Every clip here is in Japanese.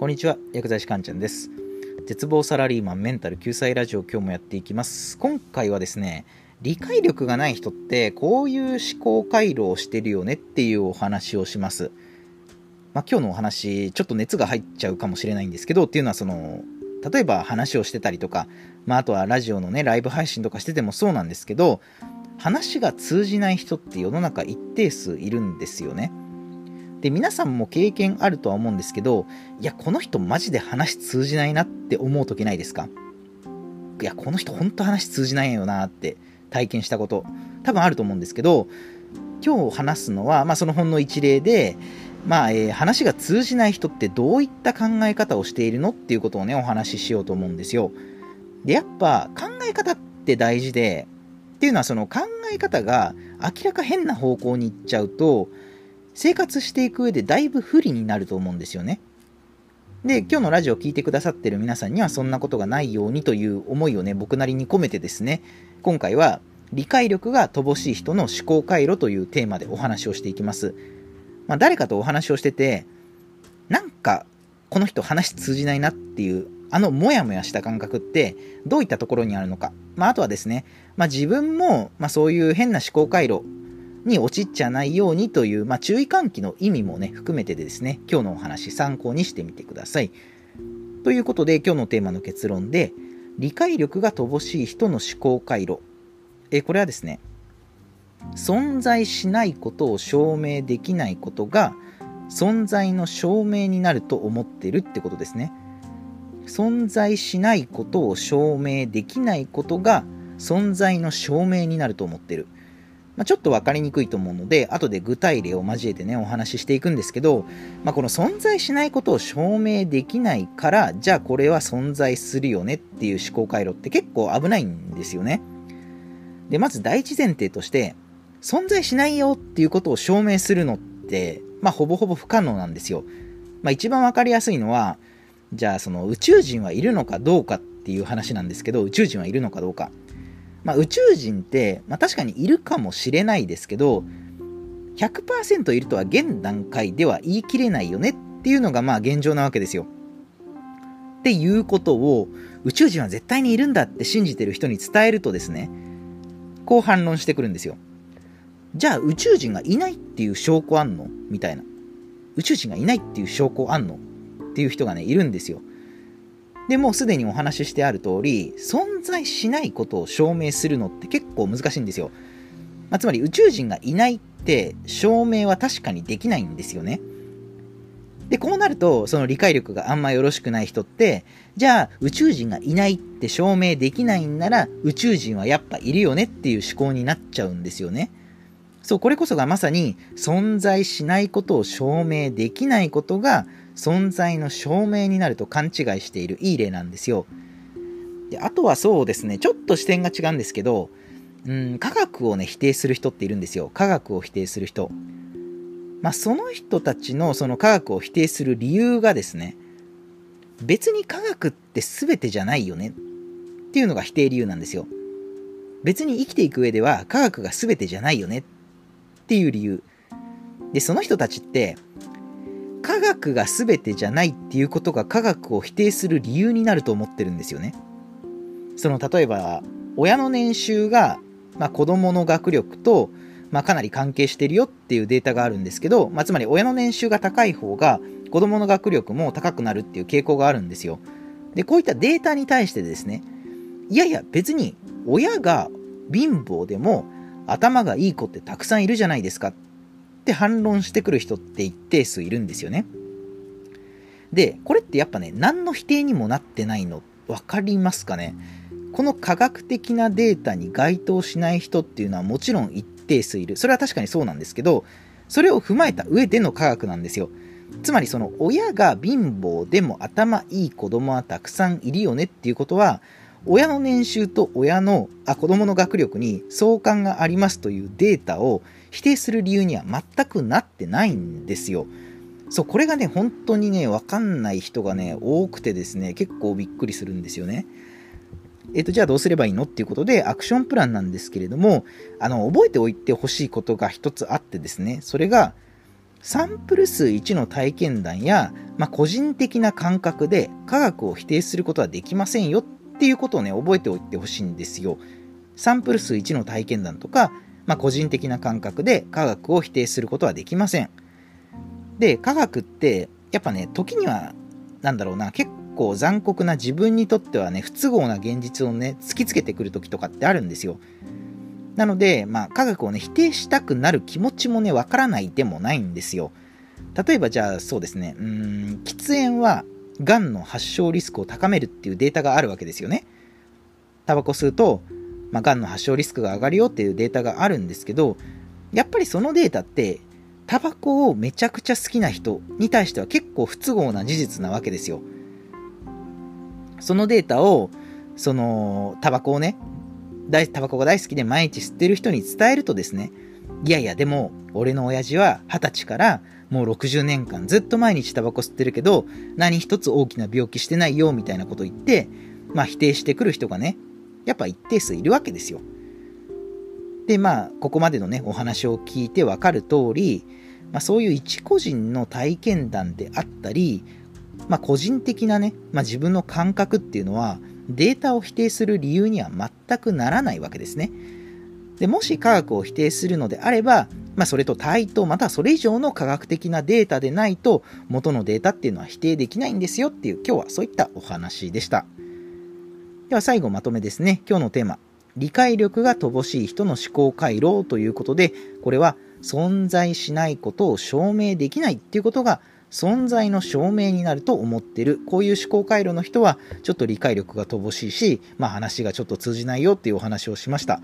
こんにちは、薬剤師かんちゃんです。絶望サラリーマンメンタル救済ラジオ今日もやっていきます。今回はですね、理解力がない人ってこういう思考回路をしてるよねっていうお話をします。まあ、今日のお話、ちょっと熱が入っちゃうかもしれないんですけど、っていうのはその、例えば話をしてたりとか、まあ、あとはラジオのね、ライブ配信とかしててもそうなんですけど、話が通じない人って世の中一定数いるんですよね。で、皆さんも経験あるとは思うんですけど、いや、この人マジで話通じないなって思う時ないですか？いや、この人ほんと話通じないよなって体験したこと、多分あると思うんですけど、今日話すのは、まあそのほんの一例で、まあ、えー話が通じない人ってどういった考え方をしているのっていうことをね、お話ししようと思うんですよ。で、やっぱ考え方って大事で、っていうのはその考え方が明らか変な方向に行っちゃうと、生活していく上でだいぶ不利になると思うんですよね。で、今日のラジオを聞いてくださってる皆さんにはそんなことがないようにという思いをね、僕なりに込めてですね、今回は理解力が乏しい人の思考回路というテーマでお話をしていきます。まあ、誰かとお話をしてて、なんかこの人話通じないなっていう、あのモヤモヤした感覚ってどういったところにあるのか。まあ、あとはですね、まあ、自分も、まあ、そういう変な思考回路に陥っちゃないようにという、まあ、注意喚起の意味もね、含めてですね、今日のお話参考にしてみてください。ということで、今日のテーマの結論で、理解力が乏しい人の思考回路。えこれはですね、存在しないことを証明できないことが、存在の証明になると思ってるってことですね。存在しないことを証明できないことが、存在の証明になると思ってる。まあ、ちょっと分かりにくいと思うので、後で具体例を交えてね、お話ししていくんですけど、まあ、この存在しないことを証明できないから、じゃあこれは存在するよねっていう思考回路って結構危ないんですよね。で、まず第一前提として、存在しないよっていうことを証明するのって、まあ、ほぼほぼ不可能なんですよ。まあ、一番分かりやすいのは、じゃあその宇宙人はいるのかどうかっていう話なんですけど、宇宙人はいるのかどうか。まあ、宇宙人って、まあ、確かにいるかもしれないですけど、100%いるとは現段階では言い切れないよねっていうのがまあ現状なわけですよ。っていうことを宇宙人は絶対にいるんだって信じてる人に伝えるとですね、こう反論してくるんですよ。じゃあ宇宙人がいないっていう証拠あんの？みたいな。宇宙人がいないっていう証拠あんの？っていう人がね、いるんですよ。でもうすでにお話ししてある通り、存在しないことを証明するのって結構難しいんですよ。まあ、つまり宇宙人がいないって証明は確かにできないんですよね。で、こうなると、その理解力があんまよろしくない人って、じゃあ宇宙人がいないって証明できないんなら、宇宙人はやっぱいるよねっていう思考になっちゃうんですよね。そう、これこそがまさに存在しないことを証明できないことが存在の証明になると勘違いしているいい例なんですよ。であとはそうですね、ちょっと視点が違うんですけど、うん、科学をね、否定する人っているんですよ。科学を否定する人。まあ、その人たちのその科学を否定する理由がですね、別に科学って全てじゃないよねっていうのが否定理由なんですよ。別に生きていく上では科学が全てじゃないよねっていう理由。で、その人たちって、科学が全てじゃないっていうことが科学を否定する理由になると思ってるんですよね。その例えば親の年収が、まあ、子供の学力と、まあ、かなり関係してるよっていうデータがあるんですけど、まあ、つまり親の年収が高い方が子供の学力も高くなるっていう傾向があるんですよ。でこういったデータに対してですねいやいや別に親が貧乏でも頭がいい子ってたくさんいるじゃないですかって反論してくる人って一定数いるんですよね。でこれってやっぱね何の否定にもなってないの分かりますかね？この科学的なデータに該当しない人っていうのはもちろん一定数いる。それは確かにそうなんですけど、それを踏まえた上での科学なんですよ。つまりその親が貧乏でも頭いい子供はたくさんいるよねっていうことは、親の年収と親のあ子供の学力に相関がありますというデータを否定する理由には全くなってないんですよ。そう、これがね、本当にね、わかんない人がね、多くてですね、結構びっくりするんですよね。えっ、と、じゃあどうすればいいのっていうことで、アクションプランなんですけれども、あの、覚えておいてほしいことが一つあってですね、それが、サンプル数1の体験談や、まあ、個人的な感覚で科学を否定することはできませんよっていうことをね覚えておいてほしいんですよ。サンプル数1の体験談とか、まあ、個人的な感覚で科学を否定することはできません。で科学ってやっぱね時にはなんだろうな結構残酷な自分にとってはね不都合な現実をね突きつけてくる時とかってあるんですよ。なので、まあ、科学をね、否定したくなる気持ちもね、わからないでもないんですよ。例えば、じゃあ、そうですね、うん、喫煙は、がんの発症リスクを高めるっていうデータがあるわけですよね。タバコ吸うと、まあ、がんの発症リスクが上がるよっていうデータがあるんですけど、やっぱりそのデータって、タバコをめちゃくちゃ好きな人に対しては結構不都合な事実なわけですよ。そのデータを、その、タバコをね、大タバコが大好きで毎日吸ってる人に伝えるとですね、いやいや、でも、俺の親父は二十歳からもう60年間ずっと毎日タバコ吸ってるけど、何一つ大きな病気してないよ、みたいなこと言って、まあ否定してくる人がね、やっぱ一定数いるわけですよ。で、まあ、ここまでのね、お話を聞いてわかる通り、まあそういう一個人の体験談であったり、まあ個人的なね、まあ自分の感覚っていうのは、データを否定する理由には全くならないわけですね。でもし科学を否定するのであれば、まあ、それと対等またはそれ以上の科学的なデータでないと元のデータっていうのは否定できないんですよっていう今日はそういったお話でした。では最後まとめですね。今日のテーマ。理解力が乏しい人の思考回路ということで、これは存在しないことを証明できないっていうことが存在の証明になると思ってる。こういう思考回路の人は、ちょっと理解力が乏しいし、まあ話がちょっと通じないよっていうお話をしました。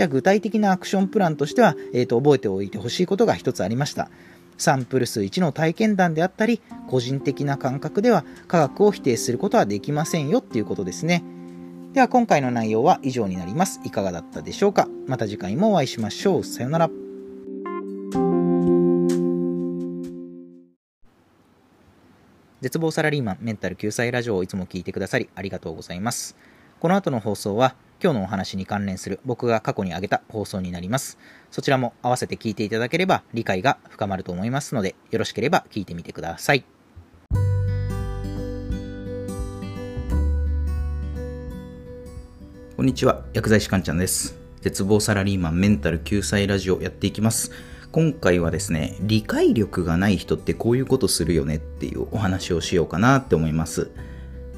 じゃあ具体的なアクションプランとしては、えっ、ー、と、覚えておいてほしいことが一つありました。サンプル数1の体験談であったり、個人的な感覚では科学を否定することはできませんよっていうことですね。では今回の内容は以上になります。いかがだったでしょうかまた次回もお会いしましょう。さよなら。絶望サラリーマンメンタル救済ラジオをいつも聞いてくださりありがとうございます。この後の放送は今日のお話に関連する僕が過去に挙げた放送になります。そちらも合わせて聞いていただければ理解が深まると思いますのでよろしければ聞いてみてください。こんにちは、薬剤師かんちゃんです。絶望サラリーマンメンタル救済ラジオやっていきます。今回はですね、理解力がない人ってこういうことするよねっていうお話をしようかなって思います。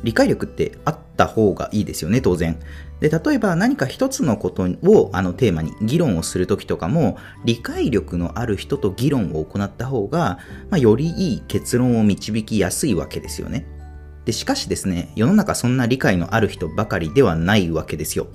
理解力ってあった方がいいですよね、当然。で、例えば何か一つのことをあのテーマに議論をするときとかも、理解力のある人と議論を行った方が、まあ、よりいい結論を導きやすいわけですよね。で、しかしですね、世の中そんな理解のある人ばかりではないわけですよ。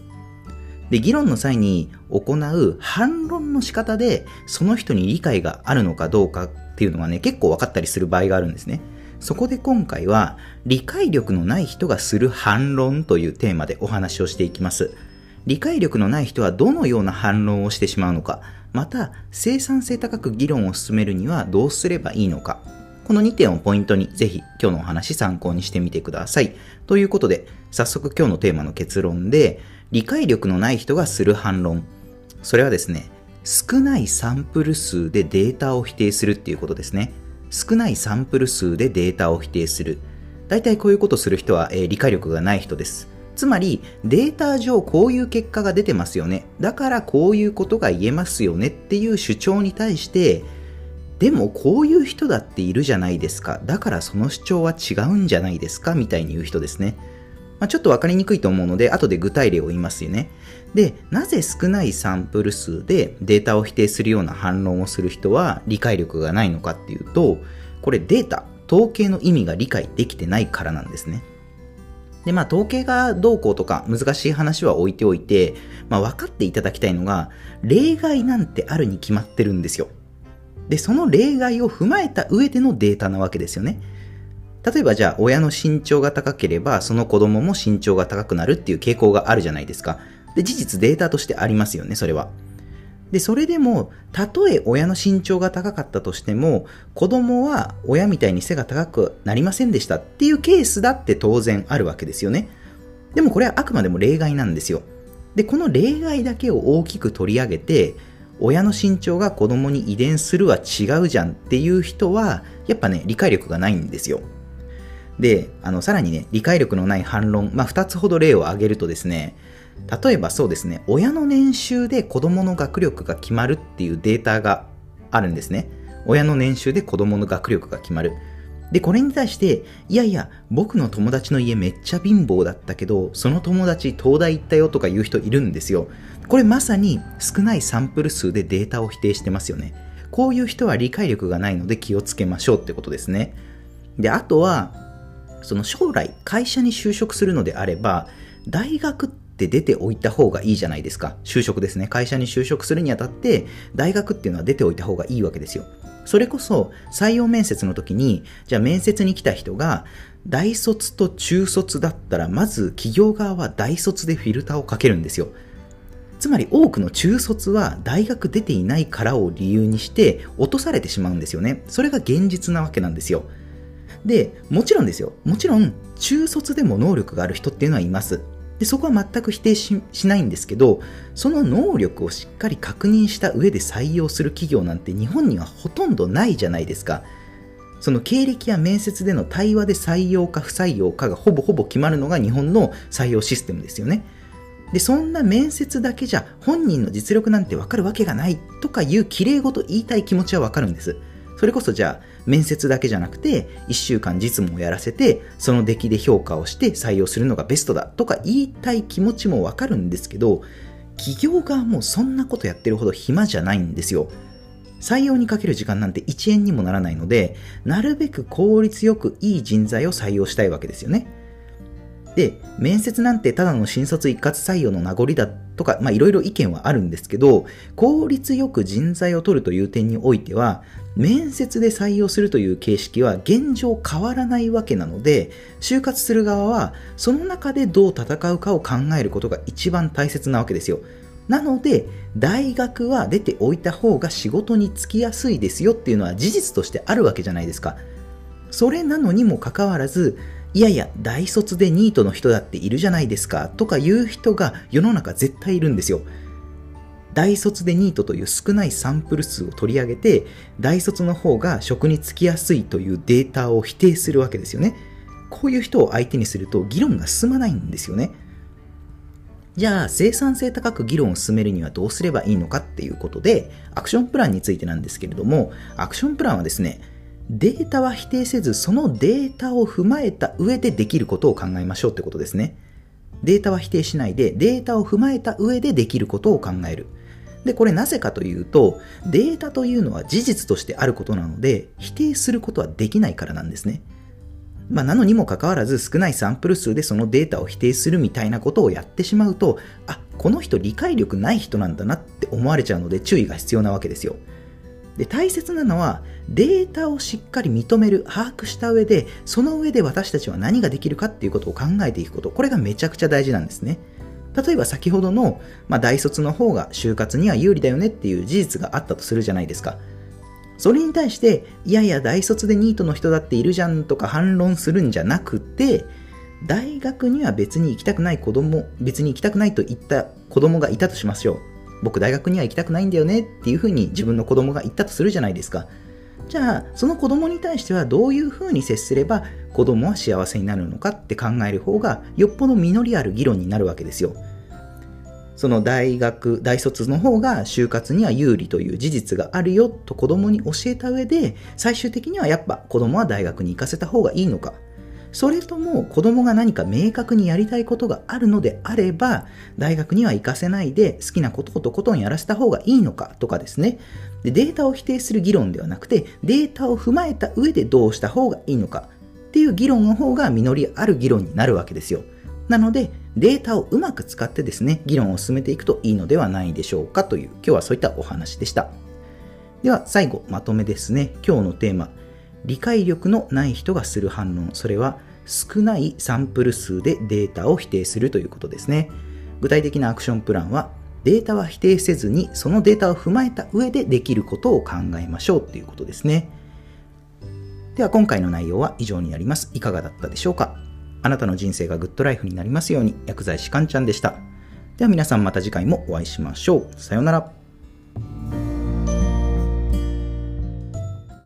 で、議論の際に行う反論の仕方で、その人に理解があるのかどうかっていうのがね、結構分かったりする場合があるんですね。そこで今回は、理解力のない人がする反論というテーマでお話をしていきます。理解力のない人はどのような反論をしてしまうのか、また生産性高く議論を進めるにはどうすればいいのか、この2点をポイントにぜひ今日のお話参考にしてみてください。ということで、早速今日のテーマの結論で、理解力のない人がする反論。それはですね、少ないサンプル数でデータを否定するっていうことですね。少ないサンプル数でデータを否定する。大体こういうことする人は、えー、理解力がない人です。つまり、データ上こういう結果が出てますよね。だからこういうことが言えますよねっていう主張に対して、でもこういう人だっているじゃないですか。だからその主張は違うんじゃないですかみたいに言う人ですね。まあ、ちょっとわかりにくいと思うので、後で具体例を言いますよね。で、なぜ少ないサンプル数でデータを否定するような反論をする人は理解力がないのかっていうと、これデータ、統計の意味が理解できてないからなんですね。で、まあ、統計がどうこうとか難しい話は置いておいて、まあ、分かっていただきたいのが、例外なんてあるに決まってるんですよ。で、その例外を踏まえた上でのデータなわけですよね。例えばじゃあ親の身長が高ければその子供も身長が高くなるっていう傾向があるじゃないですか。で、事実データとしてありますよね、それは。で、それでも、たとえ親の身長が高かったとしても、子供は親みたいに背が高くなりませんでしたっていうケースだって当然あるわけですよね。でもこれはあくまでも例外なんですよ。で、この例外だけを大きく取り上げて、親の身長が子供に遺伝するは違うじゃんっていう人は、やっぱね、理解力がないんですよ。で、あの、さらにね、理解力のない反論、まあ、2つほど例を挙げるとですね、例えばそうですね、親の年収で子供の学力が決まるっていうデータがあるんですね。親の年収で子供の学力が決まる。で、これに対して、いやいや、僕の友達の家めっちゃ貧乏だったけど、その友達東大行ったよとか言う人いるんですよ。これまさに少ないサンプル数でデータを否定してますよね。こういう人は理解力がないので気をつけましょうってことですね。で、あとは、その将来会社に就職するのであれば、大学って出ておいた方がいいじゃないですか。就職ですね。会社に就職するにあたって、大学っていうのは出ておいた方がいいわけですよ。それこそ採用面接の時に、じゃあ面接に来た人が、大卒と中卒だったら、まず企業側は大卒でフィルターをかけるんですよ。つまり多くの中卒は大学出ていないからを理由にして落とされてしまうんですよね。それが現実なわけなんですよ。で、もちろんですよ。もちろん中卒でも能力がある人っていうのはいます。でそこは全く否定しないんですけどその能力をしっかり確認した上で採用する企業なんて日本にはほとんどないじゃないですかその経歴や面接での対話で採用か不採用かがほぼほぼ決まるのが日本の採用システムですよねでそんな面接だけじゃ本人の実力なんてわかるわけがないとかいう綺麗事言いたい気持ちはわかるんですそれこそじゃあ面接だけじゃなくて1週間実務をやらせてその出来で評価をして採用するのがベストだとか言いたい気持ちもわかるんですけど企業側もそんなことやってるほど暇じゃないんですよ。採用にかける時間なんて1円にもならないのでなるべく効率よくいい人材を採用したいわけですよね。で、面接なんてただの新卒一括採用の名残だとか、いろいろ意見はあるんですけど、効率よく人材を取るという点においては、面接で採用するという形式は現状変わらないわけなので、就活する側はその中でどう戦うかを考えることが一番大切なわけですよ。なので、大学は出ておいた方が仕事に就きやすいですよっていうのは事実としてあるわけじゃないですか。それなのにもかかわらず、いやいや、大卒でニートの人だっているじゃないですか、とか言う人が世の中絶対いるんですよ。大卒でニートという少ないサンプル数を取り上げて、大卒の方が職に就きやすいというデータを否定するわけですよね。こういう人を相手にすると議論が進まないんですよね。じゃあ生産性高く議論を進めるにはどうすればいいのかっていうことで、アクションプランについてなんですけれども、アクションプランはですね、データは否定せず、そのデータを踏まえた上でできることを考えましょうってことですね。データは否定しないで、データを踏まえた上でできることを考える。で、これなぜかというと、データというのは事実としてあることなので、否定することはできないからなんですね。まあ、なのにもかかわらず少ないサンプル数でそのデータを否定するみたいなことをやってしまうと、あ、この人理解力ない人なんだなって思われちゃうので注意が必要なわけですよ。で大切なのはデータをしっかり認める把握した上でその上で私たちは何ができるかっていうことを考えていくこと。これがめちゃくちゃ大事なんですね。例えば先ほどの、まあ、大卒の方が就活には有利だよねっていう事実があったとするじゃないですか。それに対していやいや大卒でニートの人だっているじゃんとか反論するんじゃなくて大学には別に行きたくない子供別に行きたくないと言った子供がいたとしましょう。僕大学には行きたくないんだよねっていうふうに自分の子供が言ったとするじゃないですか。じゃあ、その子供に対してはどういうふうに接すれば子供は幸せになるのかって考える方がよっぽど実りある議論になるわけですよ。その大学、大卒の方が就活には有利という事実があるよと子供に教えた上で最終的にはやっぱ子供は大学に行かせた方がいいのかそれとも子供が何か明確にやりたいことがあるのであれば、大学には行かせないで好きなことをとことんやらせた方がいいのかとかですね。でデータを否定する議論ではなくて、データを踏まえた上でどうした方がいいのかっていう議論の方が実りある議論になるわけですよ。なので、データをうまく使ってですね、議論を進めていくといいのではないでしょうかという、今日はそういったお話でした。では、最後、まとめですね。今日のテーマ、理解力のない人がする反論、それは少ないサンプル数でデータを否定するということですね。具体的なアクションプランは、データは否定せずに、そのデータを踏まえた上でできることを考えましょうということですね。では今回の内容は以上になります。いかがだったでしょうか？あなたの人生がグッドライフになりますように、薬剤師かんちゃんでした。では皆さんまた次回もお会いしましょう。さようなら。